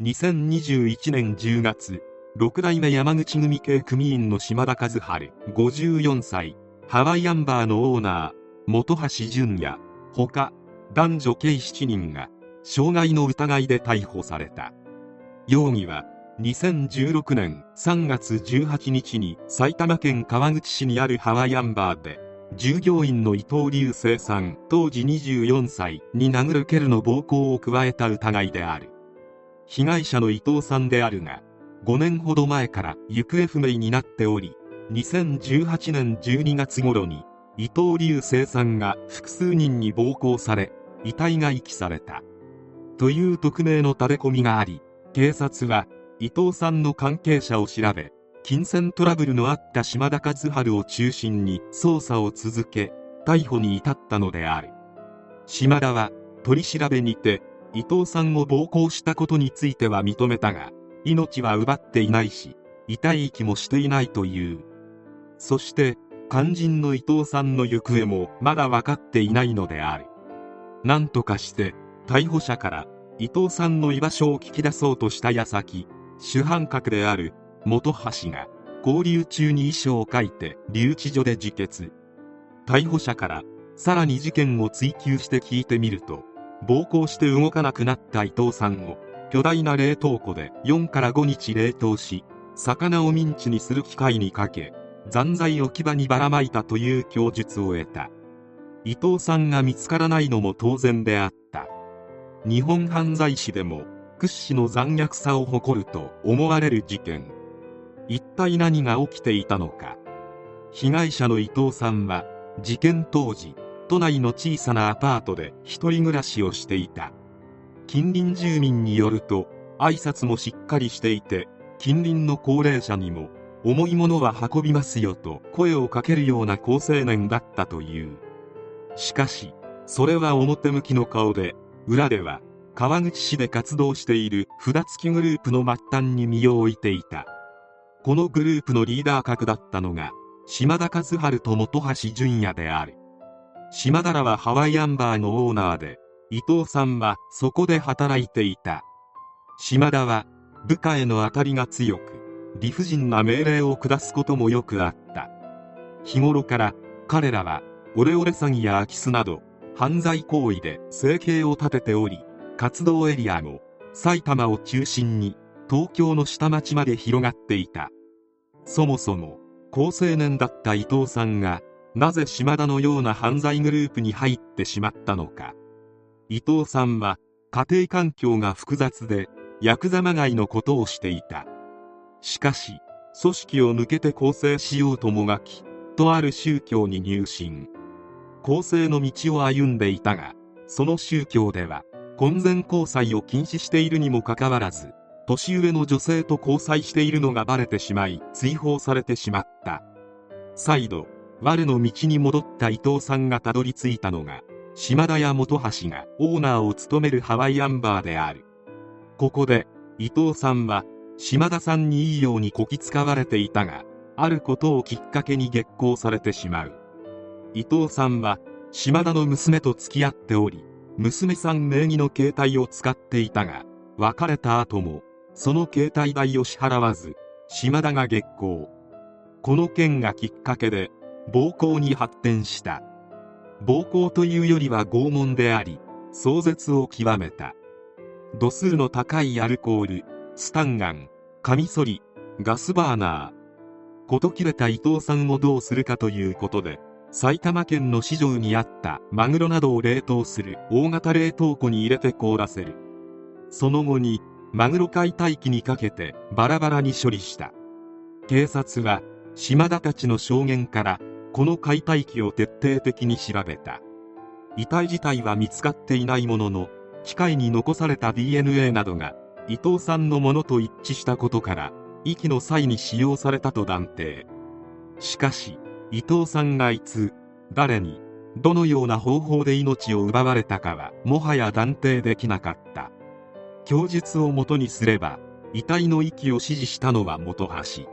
2021年10月6代目山口組系組員の島田和治54歳ハワイアンバーのオーナー本橋淳也。他男女計7人が傷害の疑いで逮捕された。容疑は2016年3月18日に埼玉県川口市にあるハワイアンバーで従業員の伊藤隆生さん当時24歳に殴る蹴るの暴行を加えた疑いである。被害者の伊藤さんであるが5年ほど前から行方不明になっており2018年12月頃に伊藤隆生さんが複数人に暴行され遺体が遺棄された。という匿名のタレコミがあり警察は伊藤さんの関係者を調べ金銭トラブルのあった島田和春を中心に捜査を続け逮捕に至ったのである。島田は取り調べにて伊藤さんを暴行したことについては認めたが命は奪っていないし遺体遺棄もしていないという。そして肝心の伊藤さんの行方もまだ分かっていないのである。何とかして逮捕者から伊藤さんの居場所を聞き出そうとした矢先主犯格である本橋が交流中に遺書を書いて留置所で自決。逮捕者からさらに事件を追及して聞いてみると暴行して動かなくなった伊藤さんを巨大な冷凍庫で4から5日冷凍し魚をミンチにする機械にかけ残骸置き場にばらまいたという供述を得た。伊藤さんが見つからないのも当然であった。日本犯罪史でも屈指の残虐さを誇ると思われる事件。一体何が起きていたのか。被害者の伊藤さんは事件当時都内の小さなアパートで一人暮らしをしていた。近隣住民によると挨拶もしっかりしていて近隣の高齢者にも重いものは運びますよと声をかけるような好青年だったという。しかしそれは表向きの顔で裏では川口市で活動している札付きグループの末端に身を置いていた。このグループのリーダー格だったのが島田和春と本橋淳也である。島田らはハワイアンバーのオーナーで伊藤さんはそこで働いていた。島田は部下への当たりが強く理不尽な命令を下すこともよくあった。日頃から彼らはオレオレ詐欺や空き巣など犯罪行為で生計を立てており活動エリアも埼玉を中心に東京の下町まで広がっていた。そもそも好青年だった伊藤さんがなぜ島田のような犯罪グループに入ってしまったのか。伊藤さんは家庭環境が複雑でヤクザまがいのことをしていた。しかし組織を抜けて更生しようともがきとある宗教に入信。更生の道を歩んでいたがその宗教では婚前交際を禁止しているにもかかわらず年上の女性と交際しているのがバレてしまい追放されてしまった。再度我の道に戻った伊藤さんがたどり着いたのが島田屋本橋がオーナーを務めるハワイアンバーである。ここで伊藤さんは島田さんにいいようにこき使われていたがあることをきっかけに激高されてしまう。伊藤さんは島田の娘と付き合っており娘さん名義の携帯を使っていたが別れた後もその携帯代を支払わず島田が激高。この件がきっかけで暴行に発展した。暴行というよりは拷問であり壮絶を極めた。度数の高いアルコールスタンガンカミソリガスバーナー。事切れた伊藤さんをどうするかということで埼玉県の市場にあったマグロなどを冷凍する大型冷凍庫に入れて凍らせる。その後にマグロ解体機にかけてバラバラに処理した。警察は島田たちの証言からこの解体機を徹底的に調べた。遺体自体は見つかっていないものの機械に残された DNA などが伊藤さんのものと一致したことから遺棄の際に使用されたと断定。しかし伊藤さんがいつ誰にどのような方法で命を奪われたかはもはや断定できなかった。供述をもとにすれば遺体の遺棄を指示したのは本橋。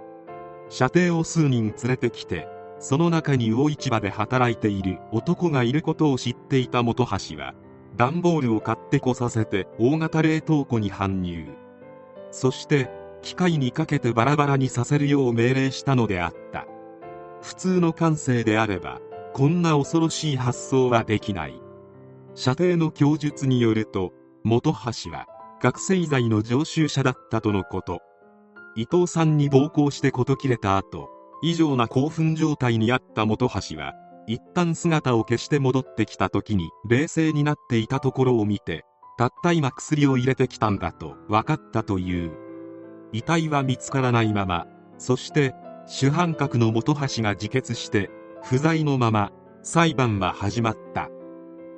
射程を数人連れてきてその中に魚市場で働いている男がいることを知っていた本橋は段ボールを買ってこさせて大型冷凍庫に搬入。そして機械にかけてバラバラにさせるよう命令したのであった。普通の感性であればこんな恐ろしい発想はできない。射程の供述によると本橋は覚醒剤の常習者だったとのこと。伊藤さんに暴行して事切れた後異常な興奮状態にあった本橋は一旦姿を消して戻ってきた時に冷静になっていたところを見てたった今薬を入れてきたんだと分かったという。遺体は見つからないままそして主犯格の本橋が自決して不在のまま裁判は始まった。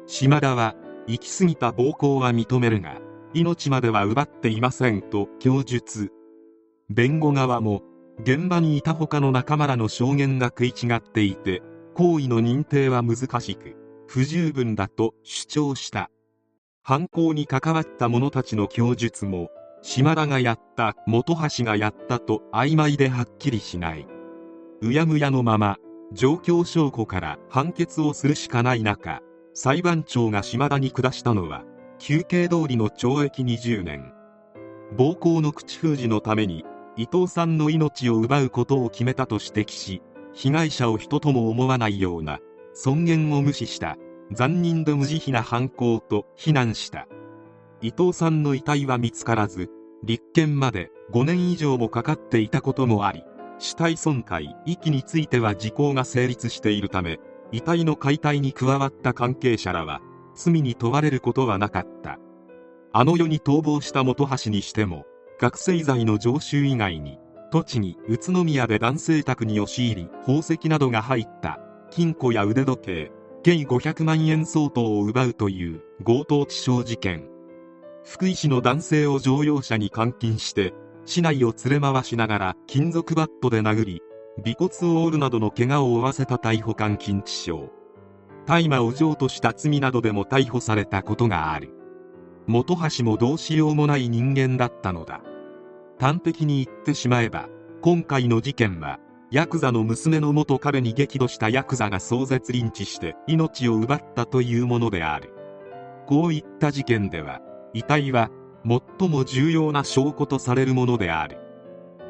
島田は行き過ぎた暴行は認めるが命までは奪っていませんと供述。弁護側も現場にいた他の仲間らの証言が食い違っていて行為の認定は難しく不十分だと主張した。犯行に関わった者たちの供述も島田がやった本橋がやったと曖昧ではっきりしない。うやむやのまま状況証拠から判決をするしかない中裁判長が島田に下したのは休憩通りの懲役20年。暴行の口封じのために伊藤さんの命を奪うことを決めたと指摘し被害者を人とも思わないような尊厳を無視した残忍で無慈悲な犯行と非難した。伊藤さんの遺体は見つからず立件まで5年以上もかかっていたこともあり死体損壊遺棄については時効が成立しているため遺体の解体に加わった関係者らは罪に問われることはなかった。あの世に逃亡した本橋にしても覚醒剤の常習以外に栃木宇都宮で男性宅に押し入り宝石などが入った金庫や腕時計計500万円相当を奪うという強盗致傷事件。福井市の男性を乗用車に監禁して市内を連れ回しながら金属バットで殴り尾骨を折るなどの怪我を負わせた逮捕監禁致傷。大麻を譲渡した罪などでも逮捕されたことがある。本橋もどうしようもない人間だったのだ。端的に言ってしまえば今回の事件はヤクザの娘の元彼に激怒したヤクザが壮絶リンチして命を奪ったというものである。こういった事件では遺体は最も重要な証拠とされるものである。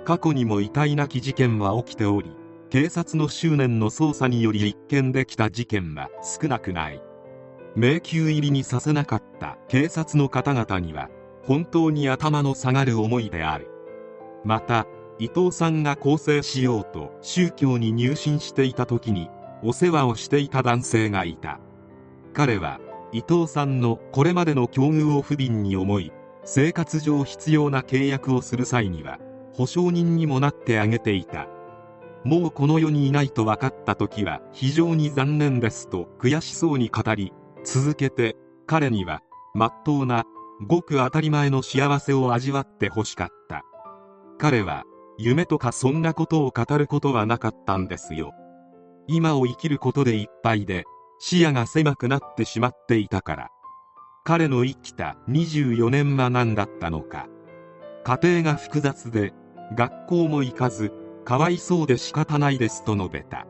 過去にも遺体なき事件は起きており警察の執念の捜査により立件できた事件は少なくない。迷宮入りにさせなかった警察の方々には本当に頭の下がる思いである。また伊藤さんが更生しようと宗教に入信していた時にお世話をしていた男性がいた。彼は伊藤さんのこれまでの境遇を不憫に思い生活上必要な契約をする際には保証人にもなってあげていた。もうこの世にいないと分かった時は非常に残念ですと悔しそうに語り続けて彼には真っ当なごく当たり前の幸せを味わってほしかった。彼は夢とかそんなことを語ることはなかったんですよ。今を生きることでいっぱいで視野が狭くなってしまっていたから。彼の生きた24年は何だったのか。家庭が複雑で学校も行かずかわいそうで仕方ないですと述べた。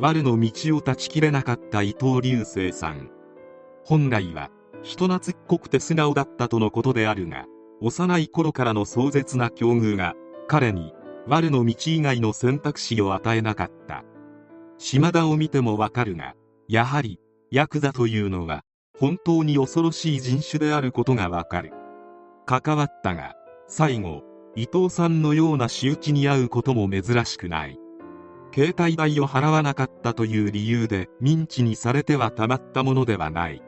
悪の道を断ち切れなかった伊藤隆生さん。本来は人懐っこくて素直だったとのことであるが幼い頃からの壮絶な境遇が彼に悪の道以外の選択肢を与えなかった。島田を見てもわかるがやはりヤクザというのは本当に恐ろしい人種であることがわかる。関わったが最後伊藤さんのような仕打ちに遭うことも珍しくない。携帯代を払わなかったという理由でミンチにされてはたまったものではない。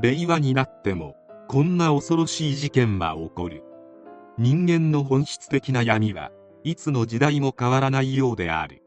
令和になってもこんな恐ろしい事件は起こる。人間の本質的な闇はいつの時代も変わらないようである。